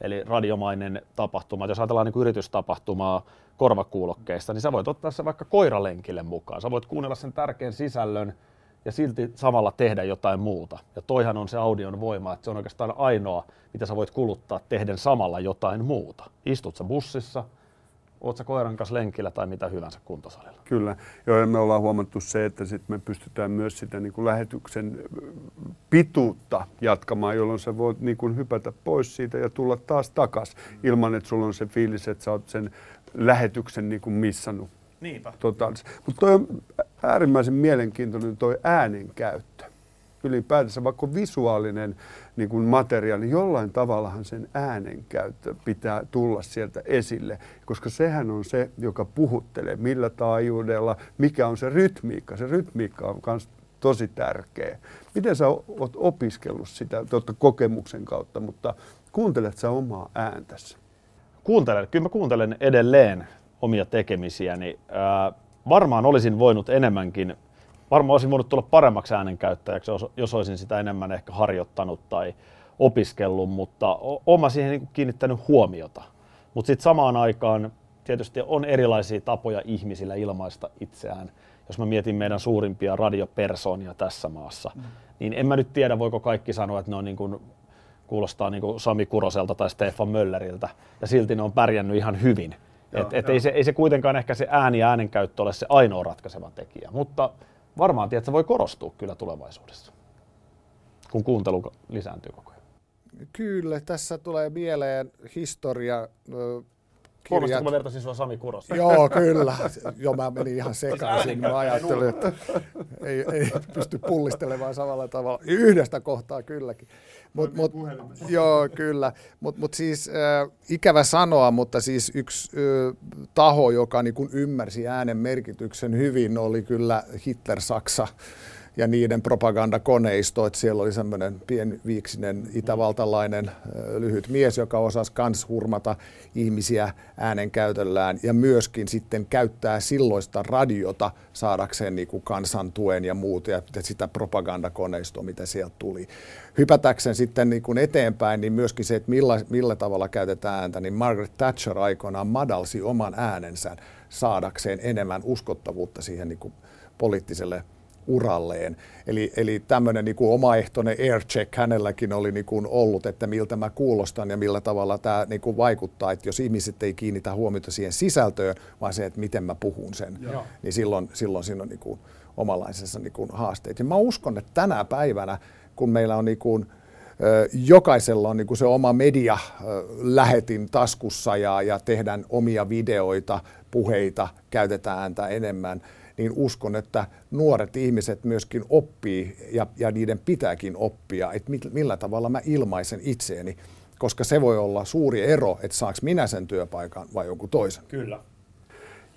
eli radiomainen tapahtuma. Jos ajatellaan niin yritystapahtumaa korvakuulokkeista, niin sä voit ottaa se vaikka koiralenkille mukaan. Sä voit kuunnella sen tärkeän sisällön ja silti samalla tehdä jotain muuta. Ja toihan on se audion voima, että se on oikeastaan ainoa, mitä sä voit kuluttaa tehden samalla jotain muuta. Istut sä bussissa, oot sä koiran kanssa lenkillä tai mitä hyvänsä kuntosalilla. Kyllä, joo, ja me ollaan huomattu se, että sit me pystytään myös sitä niin kuin lähetyksen pituutta jatkamaan, jolloin sä voit niin kuin hypätä pois siitä ja tulla taas takas ilman, että sulla on se fiilis, että sä oot sen lähetyksen niin kuin missannut. Niinpä. Mutta toi on äärimmäisen mielenkiintoinen toi äänenkäyttö ylipäätänsä, vaikka visuaalinen niin kuin materiaali, niin jollain tavallahan sen äänen käyttö pitää tulla sieltä esille, koska sehän on se, joka puhuttelee, millä taajuudella, mikä on se rytmiikka. Se rytmiikka on myös tosi tärkeä. Miten sä oot opiskellut sitä, totta kokemuksen kautta, mutta kuuntelet sä omaa ääntäsi? Kuuntelen, kyllä mä kuuntelen edelleen omia tekemisiäni. Ää, varmaan olisin voinut enemmänkin varmaan olisin voinut tulla paremmaksi äänenkäyttäjäksi, jos olisin sitä enemmän ehkä harjoittanut tai opiskellut, mutta oma siihen niin kiinnittänyt huomiota. Mutta sitten samaan aikaan tietysti on erilaisia tapoja ihmisillä ilmaista itseään. Jos mä mietin meidän suurimpia radiopersonia tässä maassa, mm. niin en mä nyt tiedä, voiko kaikki sanoa, että ne on niin kuin, kuulostaa niin kuin Sami Kuroselta tai Stefan Mölleriltä, ja silti ne on pärjännyt ihan hyvin. Joo, et, et ei, se, ei se kuitenkaan ehkä se ääni ja äänenkäyttö ole se ainoa ratkaiseva tekijä, mutta varmaan tiedät, se voi korostua kyllä tulevaisuudessa, kun kuuntelu lisääntyy koko ajan. Kyllä, tässä tulee mieleen historia. Huomasitko, kun mä vertasin sinua Sami Kurosta? Joo, kyllä. Joo, mä menin ihan sekaisin. Mä ajattelin, että ei, ei pysty pullistelemaan samalla tavalla. Yhdestä kohtaa kylläkin. Mut, mut, joo, kyllä. Mutta mut siis äh, ikävä sanoa, mutta siis yksi äh, taho, joka niin kun ymmärsi äänen merkityksen hyvin, oli kyllä Hitler-Saksa ja niiden propagandakoneisto, että siellä oli semmoinen pienviiksinen itävaltalainen lyhyt mies, joka osasi kans hurmata ihmisiä äänenkäytöllään ja myöskin sitten käyttää silloista radiota saadakseen niin kuin kansan tuen ja muut ja sitä propagandakoneistoa, mitä sieltä tuli. Hypätäkseen sitten niin kuin eteenpäin, niin myöskin se, että millä, millä tavalla käytetään ääntä, niin Margaret Thatcher aikoinaan madalsi oman äänensä saadakseen enemmän uskottavuutta siihen niin kuin poliittiselle uralleen. Eli, eli tämmöinen niin omaehtoinen aircheck hänelläkin oli niin kuin ollut, että miltä mä kuulostan ja millä tavalla tämä niin kuin vaikuttaa, että jos ihmiset ei kiinnitä huomiota siihen sisältöön, vaan se, että miten mä puhun sen, Joo. niin silloin, silloin siinä on niin kuin omalaisensa niin kuin haasteet. Ja mä uskon, että tänä päivänä, kun meillä on niin kuin, jokaisella on niin kuin se oma media lähetin taskussa ja, ja tehdään omia videoita, puheita, käytetään ääntä enemmän, niin uskon, että nuoret ihmiset myöskin oppii ja, ja niiden pitääkin oppia, että millä tavalla mä ilmaisen itseeni, koska se voi olla suuri ero, että saaks minä sen työpaikan vai joku toisen. Kyllä.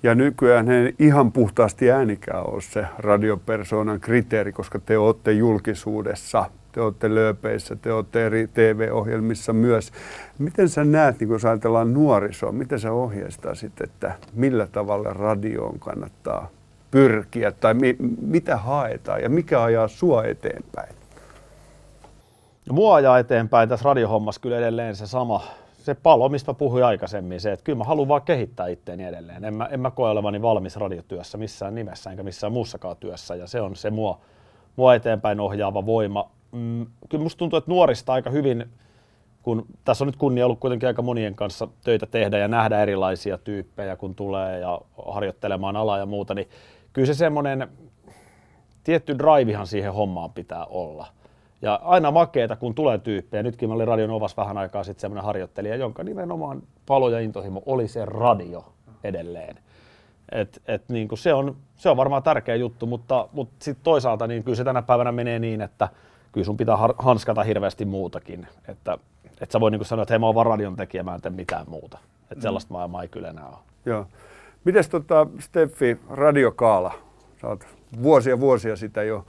Ja nykyään ihan puhtaasti äänikään ole se radiopersonan kriteeri, koska te olette julkisuudessa te olette lööpeissä, te olette eri TV-ohjelmissa myös. Miten sä näet, niin kun jos ajatellaan nuorisoa, miten sä ohjeistaisit, että millä tavalla radioon kannattaa pyrkiä tai mi- mitä haetaan ja mikä ajaa sua eteenpäin? Mua ajaa eteenpäin tässä radiohommassa kyllä edelleen se sama, se palo, mistä puhuin aikaisemmin, se, että kyllä mä haluan vaan kehittää itteeni edelleen. En mä, en mä koe olevani valmis radiotyössä missään nimessä enkä missään muussakaan työssä ja se on se mua, mua eteenpäin ohjaava voima. Mm, kyllä musta tuntuu, että nuorista aika hyvin, kun tässä on nyt kunnia ollut kuitenkin aika monien kanssa töitä tehdä ja nähdä erilaisia tyyppejä, kun tulee ja harjoittelemaan alaa ja muuta, niin kyllä se semmoinen tietty drivehan siihen hommaan pitää olla. Ja aina makeeta, kun tulee tyyppejä. Nytkin mä olin Radion Ovas vähän aikaa sitten semmoinen harjoittelija, jonka nimenomaan palo ja intohimo oli se radio edelleen. Et, et niin kuin se, on, se on varmaan tärkeä juttu, mutta, mutta sitten toisaalta niin kyllä se tänä päivänä menee niin, että kyllä sun pitää hanskata hirveästi muutakin. Että, että sä voi niin kuin sanoa, että hei mä oon vaan radion tekijä, mä en tee mitään muuta. Että mm. sellaista maailmaa ei kyllä enää ole. Joo. Mites tota, Steffi, radiokaala? Sä oot vuosia vuosia sitä jo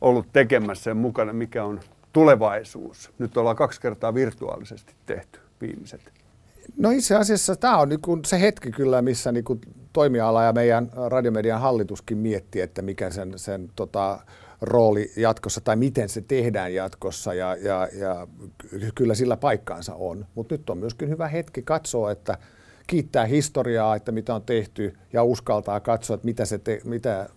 ollut tekemässä ja mukana, mikä on tulevaisuus. Nyt ollaan kaksi kertaa virtuaalisesti tehty viimeiset. No itse asiassa tämä on niin se hetki kyllä, missä niin toimiala ja meidän radiomedian hallituskin miettii, että mikä sen, sen tota, rooli jatkossa tai miten se tehdään jatkossa ja, ja, ja kyllä sillä paikkaansa on. Mutta nyt on myöskin hyvä hetki katsoa, että kiittää historiaa, että mitä on tehty ja uskaltaa katsoa, että mitä, se te, mitä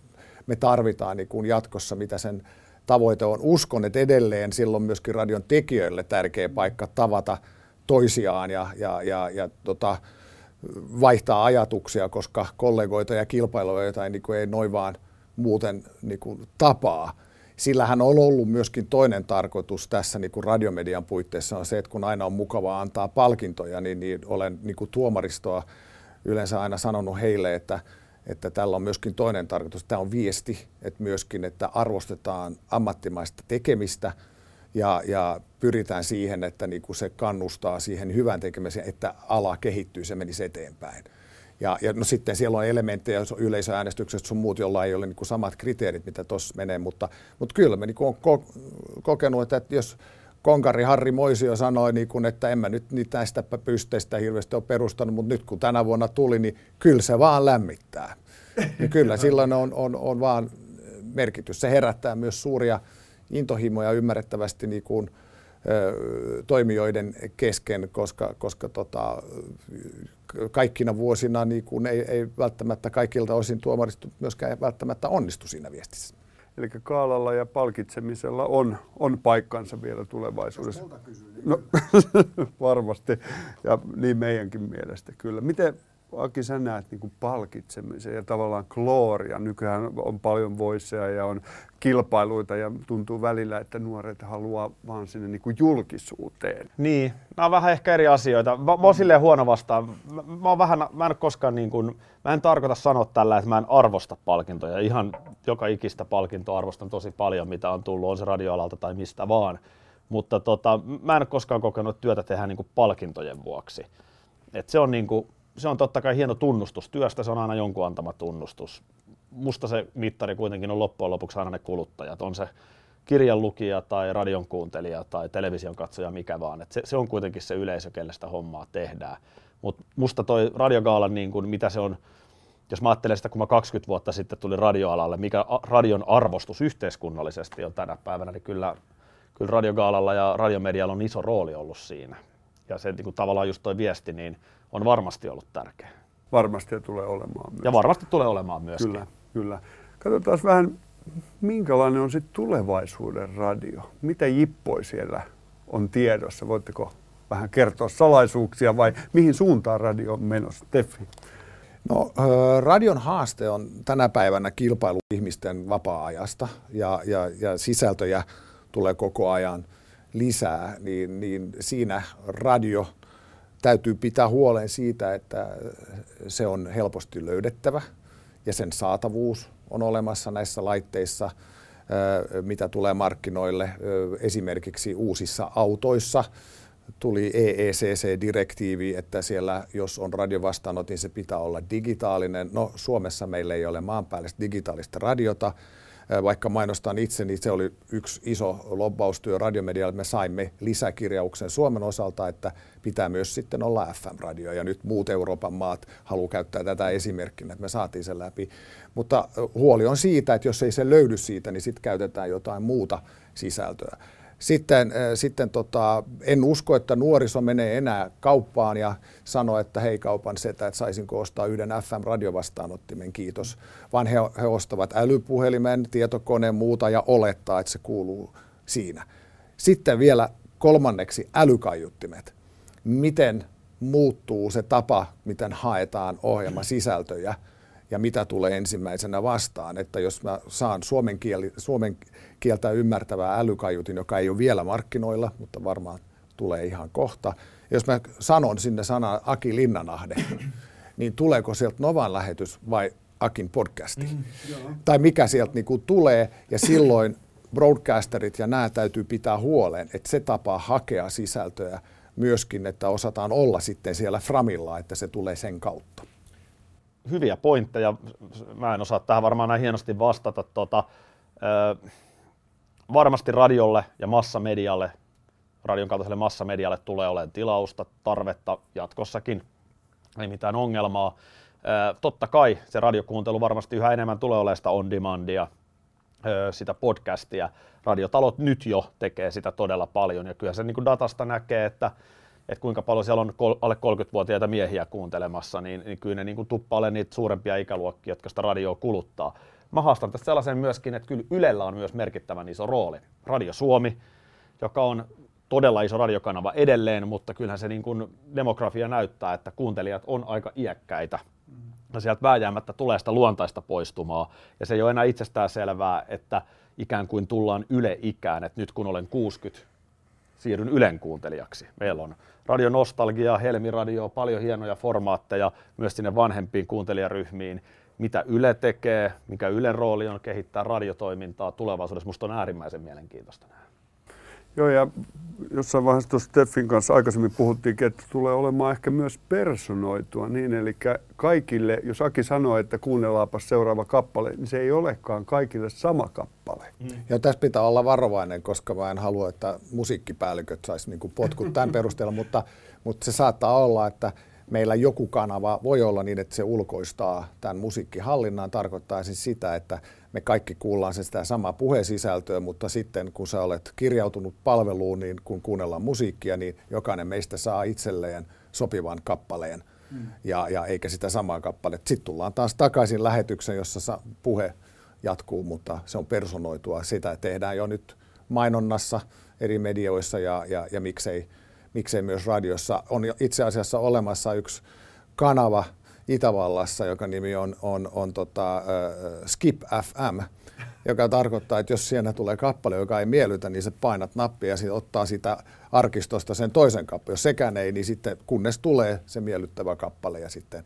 me tarvitaan niin kuin jatkossa, mitä sen tavoite on. Uskon, että edelleen silloin myöskin radion tekijöille tärkeä paikka tavata toisiaan ja, ja, ja, ja tota, vaihtaa ajatuksia, koska kollegoita ja kilpailijoita ei, niin kuin, ei noin vaan muuten niin kuin, tapaa. Sillähän on ollut myöskin toinen tarkoitus tässä niin kuin radiomedian puitteissa on se, että kun aina on mukavaa antaa palkintoja, niin, niin olen niin kuin tuomaristoa yleensä aina sanonut heille, että – että tällä on myöskin toinen tarkoitus. Tämä on viesti, että myöskin, että arvostetaan ammattimaista tekemistä ja, ja pyritään siihen, että niin kuin se kannustaa siihen hyvän tekemiseen, että ala kehittyy, se menisi eteenpäin. Ja, ja no sitten siellä on elementtejä yleisöäänestyksestä sun muut, jolla ei ole niin kuin samat kriteerit, mitä tuossa menee, mutta, mutta kyllä mä niin kuin olen ko- kokenut, että jos konkari Harri Moisio sanoi, niin kun, että en mä nyt niitä näistä pysteistä hirveästi ole perustanut, mutta nyt kun tänä vuonna tuli, niin kyllä se vaan lämmittää. Niin kyllä *laughs* silloin on, on, on vaan merkitys. Se herättää myös suuria intohimoja ymmärrettävästi niin kuin, ö, toimijoiden kesken, koska, koska tota, kaikkina vuosina niin kuin ei, ei välttämättä kaikilta osin tuomaristo myöskään välttämättä onnistu siinä viestissä. Eli kaalalla ja palkitsemisella on, on paikkansa vielä tulevaisuudessa. No, *laughs* varmasti, ja niin meidänkin mielestä kyllä. Miten Aki, sä näet niin kuin palkitsemisen ja tavallaan klooria. Nykyään on paljon voiseja ja on kilpailuita ja tuntuu välillä, että nuoret haluaa vaan sinne niin kuin julkisuuteen. Niin, nämä on vähän ehkä eri asioita. Mä, mä oon silleen huono vastaan. Mä, mä, oon vähän, mä en koskaan niin kuin, mä en tarkoita sanoa tällä, että mä en arvosta palkintoja. Ihan joka ikistä palkintoa arvostan tosi paljon, mitä on tullut, on se radioalalta tai mistä vaan. Mutta tota, mä en koskaan kokenut, työtä tehdään niin kuin palkintojen vuoksi. Et se on niin kuin, se on totta kai hieno tunnustus työstä, se on aina jonkun antama tunnustus. Musta se mittari kuitenkin on loppujen lopuksi aina ne kuluttajat, on se kirjan lukija tai radion kuuntelija tai television katsoja, mikä vaan. Et se, se, on kuitenkin se yleisö, kelle sitä hommaa tehdään. Mutta musta toi radiogaala, niin kun, mitä se on, jos mä ajattelen sitä, kun mä 20 vuotta sitten tuli radioalalle, mikä radion arvostus yhteiskunnallisesti on tänä päivänä, niin kyllä, kyllä radiogaalalla ja radiomedialla on iso rooli ollut siinä. Ja se niin kun tavallaan just toi viesti, niin on varmasti ollut tärkeä. Varmasti tulee olemaan myös. Ja varmasti tulee olemaan myös. Kyllä, kyllä. Katsotaan vähän, minkälainen on sitten tulevaisuuden radio? Mitä jippoi siellä on tiedossa? Voitteko vähän kertoa salaisuuksia vai mihin suuntaan radio on menossa? Teffi. No, radion haaste on tänä päivänä kilpailu ihmisten vapaa-ajasta ja, ja, ja sisältöjä tulee koko ajan lisää, niin, niin siinä radio – täytyy pitää huolen siitä, että se on helposti löydettävä ja sen saatavuus on olemassa näissä laitteissa, mitä tulee markkinoille. Esimerkiksi uusissa autoissa tuli EECC-direktiivi, että siellä jos on radiovastaanot, niin se pitää olla digitaalinen. No Suomessa meillä ei ole maanpäällistä digitaalista radiota. Vaikka mainostan itse, niin se oli yksi iso lobbaustyö radiomedialle. Me saimme lisäkirjauksen Suomen osalta, että pitää myös sitten olla FM-radio, ja nyt muut Euroopan maat haluaa käyttää tätä esimerkkinä, että me saatiin sen läpi. Mutta huoli on siitä, että jos ei se löydy siitä, niin sitten käytetään jotain muuta sisältöä. Sitten, sitten tota, en usko, että nuoriso menee enää kauppaan ja sanoo, että hei kaupan setä, että saisinko ostaa yhden FM-radiovastaanottimen, kiitos. Vaan he, he ostavat älypuhelimen, tietokoneen muuta ja olettaa, että se kuuluu siinä. Sitten vielä kolmanneksi älykaiuttimet. Miten muuttuu se tapa, miten haetaan ohjelmasisältöjä ja mitä tulee ensimmäisenä vastaan. Että jos mä saan suomen, kieli, suomen kieltä ymmärtävää älykaiutin, joka ei ole vielä markkinoilla, mutta varmaan tulee ihan kohta. Ja jos mä sanon sinne sana Aki Linnanahde, *clears throat* niin tuleeko sieltä Novan lähetys vai Akin podcasti? Mm, tai mikä sieltä niinku tulee, ja silloin *clears throat* broadcasterit ja nämä täytyy pitää huolen, että se tapaa hakea sisältöä myöskin, että osataan olla sitten siellä framilla, että se tulee sen kautta. Hyviä pointteja. Mä en osaa tähän varmaan näin hienosti vastata. Tota, varmasti radiolle ja massamedialle, radion kaltaiselle massamedialle tulee olemaan tilausta, tarvetta jatkossakin, ei mitään ongelmaa. totta kai se radiokuuntelu varmasti yhä enemmän tulee olemaan sitä on-demandia, sitä podcastia. Radiotalot nyt jo tekee sitä todella paljon ja kyllä se niin kuin datasta näkee, että, että kuinka paljon siellä on alle 30-vuotiaita miehiä kuuntelemassa, niin, niin kyllä ne niin kuin tuppailee niitä suurempia ikäluokkia, jotka sitä radioa kuluttaa mä haastan tästä sellaisen myöskin, että kyllä Ylellä on myös merkittävän iso rooli. Radio Suomi, joka on todella iso radiokanava edelleen, mutta kyllähän se niin kuin demografia näyttää, että kuuntelijat on aika iäkkäitä. Ja sieltä vääjäämättä tulee sitä luontaista poistumaa. Ja se ei ole enää itsestään selvää, että ikään kuin tullaan Yle-ikään, että nyt kun olen 60, siirryn Ylen kuuntelijaksi. Meillä on Radio Nostalgia, Helmi Radio, paljon hienoja formaatteja myös sinne vanhempiin kuuntelijaryhmiin mitä Yle tekee, mikä Ylen rooli on kehittää radiotoimintaa tulevaisuudessa. Minusta on äärimmäisen mielenkiintoista nähdä. Joo, ja jossain vaiheessa tuossa Steffin kanssa aikaisemmin puhuttiin, että tulee olemaan ehkä myös personoitua niin, eli kaikille, jos Aki sanoo, että kuunnellaanpa seuraava kappale, niin se ei olekaan kaikille sama kappale. Mm. Ja tässä pitää olla varovainen, koska mä en halua, että musiikkipäälliköt saisi niinku potkut tämän perusteella, mutta, mutta se saattaa olla, että meillä joku kanava voi olla niin, että se ulkoistaa tämän musiikkihallinnan. Tarkoittaa siis sitä, että me kaikki kuullaan se sitä samaa puhesisältöä, mutta sitten kun sä olet kirjautunut palveluun, niin kun kuunnellaan musiikkia, niin jokainen meistä saa itselleen sopivan kappaleen. Mm. Ja, ja eikä sitä samaa kappaletta. Sitten tullaan taas takaisin lähetyksen, jossa puhe jatkuu, mutta se on personoitua. Sitä tehdään jo nyt mainonnassa eri medioissa ja, ja, ja miksei miksei myös radiossa. On itse asiassa olemassa yksi kanava Itävallassa, joka nimi on, on, on tota, Skip FM, joka tarkoittaa, että jos siellä tulee kappale, joka ei miellytä, niin se painat nappia ja sitten ottaa sitä arkistosta sen toisen kappaleen. Jos sekään ei, niin sitten kunnes tulee se miellyttävä kappale ja sitten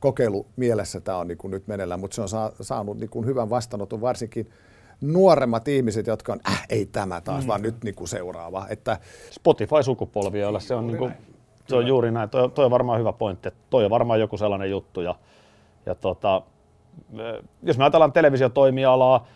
kokeilu mielessä tämä on niin kuin nyt meneillään, mutta se on saanut niin kuin hyvän vastaanoton varsinkin nuoremmat ihmiset, jotka on, äh, ei tämä taas, mm. vaan nyt niin kuin seuraava. Että... Spotify-sukupolvi, jolla se on, niin kuin, se on juuri näin. Toi, toi on varmaan hyvä pointti, että toi on varmaan joku sellainen juttu. Ja, ja tota, jos me ajatellaan televisiotoimialaa,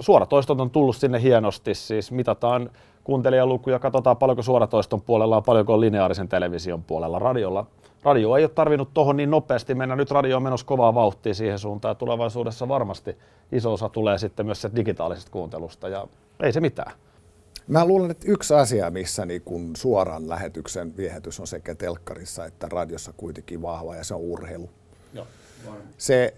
suoratoistot on tullut sinne hienosti, siis mitataan kuuntelijalukuja, katsotaan paljonko suoratoiston puolella on, paljonko on lineaarisen television puolella. Radiolla radio ei ole tarvinnut tuohon niin nopeasti mennä. Nyt radio on menossa kovaa vauhtia siihen suuntaan ja tulevaisuudessa varmasti iso osa tulee sitten myös digitaalisesta kuuntelusta ja ei se mitään. Mä luulen, että yksi asia, missä niin kun suoran lähetyksen viehätys on sekä telkkarissa että radiossa kuitenkin vahva ja se on urheilu. Joo, se,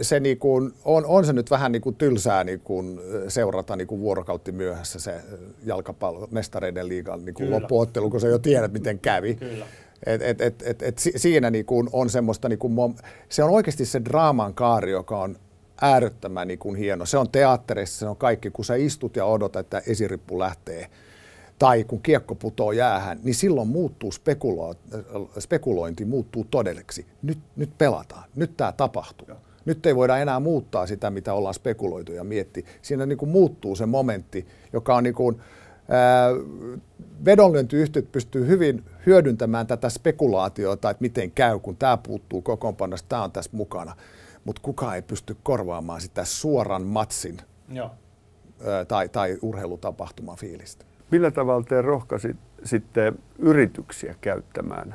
se niin kuin, on, on se nyt vähän niin kuin tylsää niin kuin seurata niin kuin vuorokautti myöhässä se jalkapallo, mestareiden liigan niin kuin loppuottelu, kun sä jo tiedät, miten kävi. Kyllä. Et, et, et, et, et siinä niin kuin on semmoista, niin kuin, se on oikeasti se draaman kaari, joka on äärettömän niin kuin hieno. Se on teatterissa, se on kaikki, kun sä istut ja odotat, että esirippu lähtee, tai kun kiekko putoo jäähän, niin silloin muuttuu spekulo, spekulointi, muuttuu todelleksi. Nyt, nyt pelataan, nyt tämä tapahtuu. Joo. Nyt ei voida enää muuttaa sitä, mitä ollaan spekuloitu ja mietti. Siinä niin kuin muuttuu se momentti, joka on niin kuin, vedonlyöntiyhtiöt pystyy hyvin hyödyntämään tätä spekulaatiota, että miten käy, kun tämä puuttuu kokoonpanosta, tämä on tässä mukana. mutta kukaan ei pysty korvaamaan sitä suoran matsin Joo. tai, tai urheilutapahtuman fiilistä. Millä tavalla te rohkaisit sitten yrityksiä käyttämään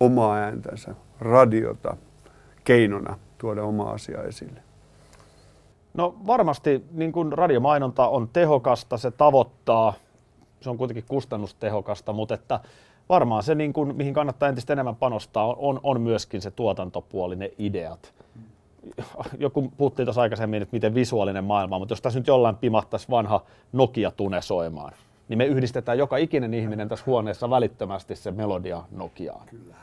omaa ääntänsä, radiota keinona tuoda oma asia esille? No varmasti niin kuin radiomainonta on tehokasta, se tavoittaa, se on kuitenkin kustannustehokasta, mutta että varmaan se, niin kuin, mihin kannattaa entistä enemmän panostaa, on, on myöskin se tuotantopuoli, ne ideat. Joku puhuttiin tuossa aikaisemmin, että miten visuaalinen maailma, mutta jos tässä nyt jollain pimahtaisi vanha Nokia-tune soimaan, niin me yhdistetään joka ikinen ihminen tässä huoneessa välittömästi se melodia Nokiaan. Kyllä.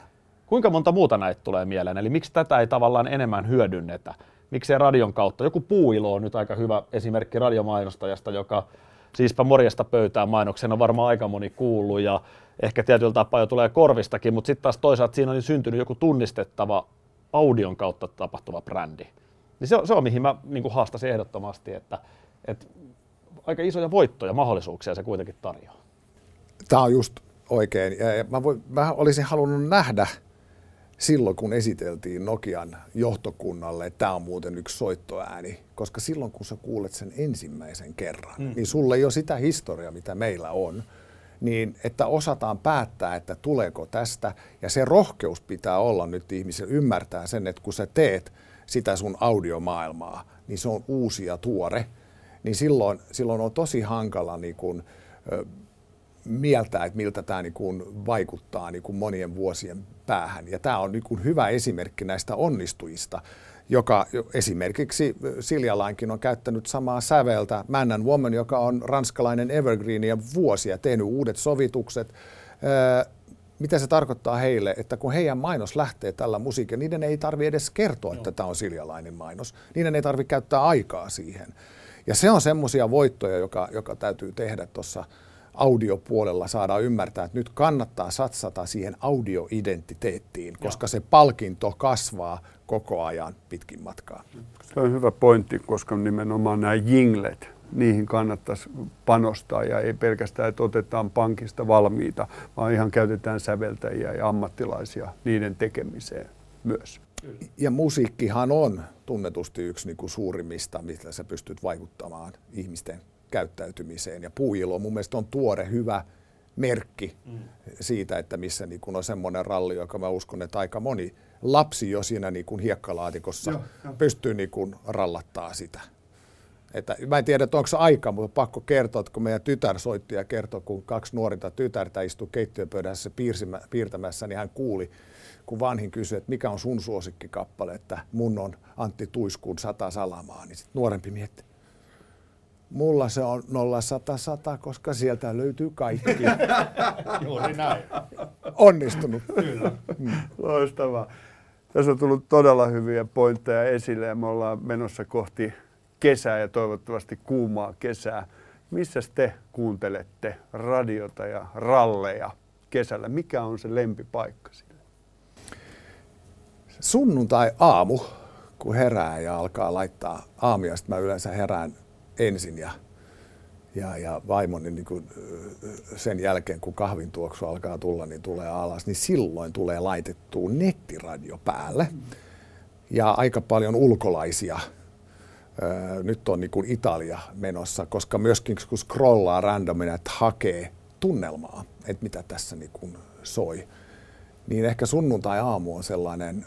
Kuinka monta muuta näitä tulee mieleen? Eli miksi tätä ei tavallaan enemmän hyödynnetä? Miksei radion kautta? Joku puuilo on nyt aika hyvä esimerkki radiomainostajasta, joka siispä morjesta pöytään mainoksena on varmaan aika moni kuullut ja ehkä tietyllä tapaa jo tulee korvistakin, mutta sitten taas toisaalta siinä on syntynyt joku tunnistettava audion kautta tapahtuva brändi. Niin se, on, se on mihin mä niin haastasin ehdottomasti, että, että aika isoja voittoja, mahdollisuuksia se kuitenkin tarjoaa. Tämä on just oikein. Ja mä, voin, mä olisin halunnut nähdä silloin, kun esiteltiin Nokian johtokunnalle, että tämä on muuten yksi soittoääni, koska silloin, kun sä kuulet sen ensimmäisen kerran, mm. niin sulle ei ole sitä historiaa, mitä meillä on, niin että osataan päättää, että tuleeko tästä, ja se rohkeus pitää olla nyt ihmisillä ymmärtää sen, että kun sä teet sitä sun audiomaailmaa, niin se on uusi ja tuore, niin silloin, silloin on tosi hankala niin kun, ö, mieltää, että miltä tämä niin kun vaikuttaa niin kun monien vuosien päähän. Ja tämä on niin kun hyvä esimerkki näistä onnistujista, joka esimerkiksi Siljalainkin on käyttänyt samaa säveltä. Man and Woman, joka on ranskalainen evergreen ja vuosia tehnyt uudet sovitukset. mitä se tarkoittaa heille, että kun heidän mainos lähtee tällä musiikilla, niiden ei tarvi edes kertoa, että tämä on Siljalainen mainos. Niiden ei tarvitse käyttää aikaa siihen. Ja se on semmoisia voittoja, joka, joka täytyy tehdä tuossa audiopuolella saada ymmärtää, että nyt kannattaa satsata siihen audioidentiteettiin, koska se palkinto kasvaa koko ajan pitkin matkaa. Se on hyvä pointti, koska nimenomaan nämä jinglet, niihin kannattaisi panostaa ja ei pelkästään, että otetaan pankista valmiita, vaan ihan käytetään säveltäjiä ja ammattilaisia niiden tekemiseen myös. Ja musiikkihan on tunnetusti yksi niin kuin suurimmista, mistä sä pystyt vaikuttamaan ihmisten käyttäytymiseen. Ja puuilo mun mielestä on tuore, hyvä merkki mm. siitä, että missä niin kun on semmoinen ralli, joka mä uskon, että aika moni lapsi jo siinä niin kuin hiekkalaatikossa joo, jo. pystyy niin kuin rallattaa sitä. Että, mä en tiedä, että onko se aika, mutta pakko kertoa, että kun meidän tytär soitti ja kertoi, kun kaksi nuorinta tytärtä istui keittiöpöydässä piirtämässä, niin hän kuuli, kun vanhin kysyi, että mikä on sun suosikkikappale, että mun on Antti Tuiskuun sata salamaa, niin sitten nuorempi mietti, Mulla se on 0100 100, koska sieltä löytyy kaikki. *laughs* Juuri näin. Onnistunut. Kyllä. Mm. Loistavaa. Tässä on tullut todella hyviä pointteja esille ja me ollaan menossa kohti kesää ja toivottavasti kuumaa kesää. Missä te kuuntelette radiota ja ralleja kesällä? Mikä on se lempipaikka sille? Sunnuntai aamu, kun herää ja alkaa laittaa aamia, sitten mä yleensä herään ensin ja, ja, ja vaimoni niin kuin sen jälkeen, kun kahvin tuoksu alkaa tulla, niin tulee alas, niin silloin tulee laitettua nettiradio päälle. Ja aika paljon ulkolaisia nyt on niin kuin Italia menossa, koska myöskin kun scrollaa randomina, että hakee tunnelmaa, että mitä tässä niin kuin soi, niin ehkä sunnuntai-aamu on sellainen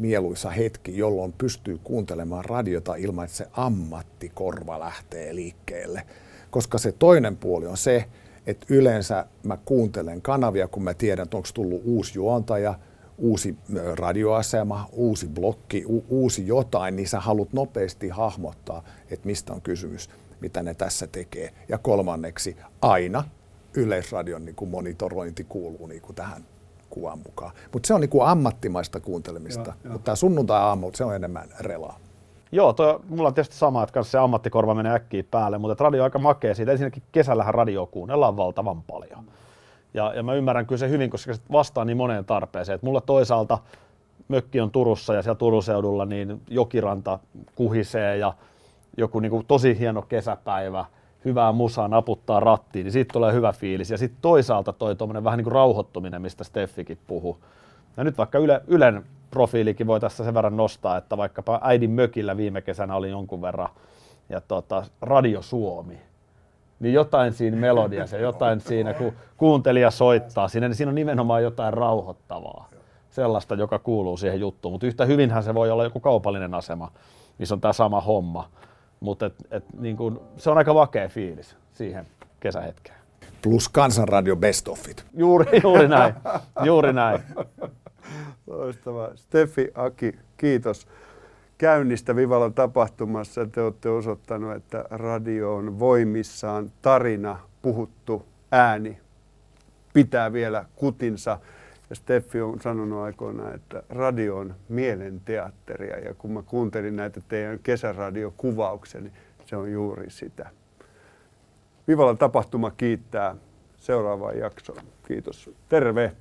mieluisa hetki, jolloin pystyy kuuntelemaan radiota ilman, että se ammattikorva lähtee liikkeelle. Koska se toinen puoli on se, että yleensä mä kuuntelen kanavia, kun mä tiedän, että onko tullut uusi juontaja, uusi radioasema, uusi blokki, u- uusi jotain, niin sä haluat nopeasti hahmottaa, että mistä on kysymys, mitä ne tässä tekee. Ja kolmanneksi, aina Yleisradion niin kuin monitorointi kuuluu niin kuin tähän kuvan mukaan. Mutta se on niin kuin ammattimaista kuuntelemista, mutta tämä sunnuntai-aamu, se on enemmän relaa. Joo, toi, mulla on tietysti sama, että se ammattikorva menee äkkiä päälle, mutta radio on aika makea siitä. Ensinnäkin kesällähän radio kuunnellaan valtavan paljon. Ja, ja mä ymmärrän kyllä se hyvin, koska se vastaa niin moneen tarpeeseen. Et mulla toisaalta mökki on Turussa ja siellä Turun seudulla niin jokiranta kuhisee ja joku niin kuin tosi hieno kesäpäivä – hyvää musaa, naputtaa rattiin, niin siitä tulee hyvä fiilis. Ja sitten toisaalta toi tuommoinen vähän niin kuin rauhoittuminen, mistä Steffikin puhuu. Ja nyt vaikka Yle, Ylen profiilikin voi tässä sen verran nostaa, että vaikkapa äidin mökillä viime kesänä oli jonkun verran ja tota, Radio Suomi, niin jotain siinä melodiassa ja jotain siinä, kun kuuntelija soittaa siinä, niin siinä on nimenomaan jotain rauhoittavaa. Sellaista, joka kuuluu siihen juttuun. Mutta yhtä hyvinhän se voi olla joku kaupallinen asema, missä on tämä sama homma. Mutta et, et, niin kun, se on aika vakea fiilis siihen kesähetkeen. Plus Kansanradio Best Offit. Juuri, juuri näin. Juuri näin. Loistavaa. Steffi, Aki, kiitos käynnistä Vivalan tapahtumassa. Te olette osoittanut, että radio on voimissaan, tarina, puhuttu ääni pitää vielä kutinsa. Ja Steffi on sanonut aikoinaan, että radio on mielenteatteria. Ja kun mä kuuntelin näitä teidän kesäradiokuvauksia, niin se on juuri sitä. Vivalan tapahtuma kiittää seuraavaan jaksoon. Kiitos. Terve!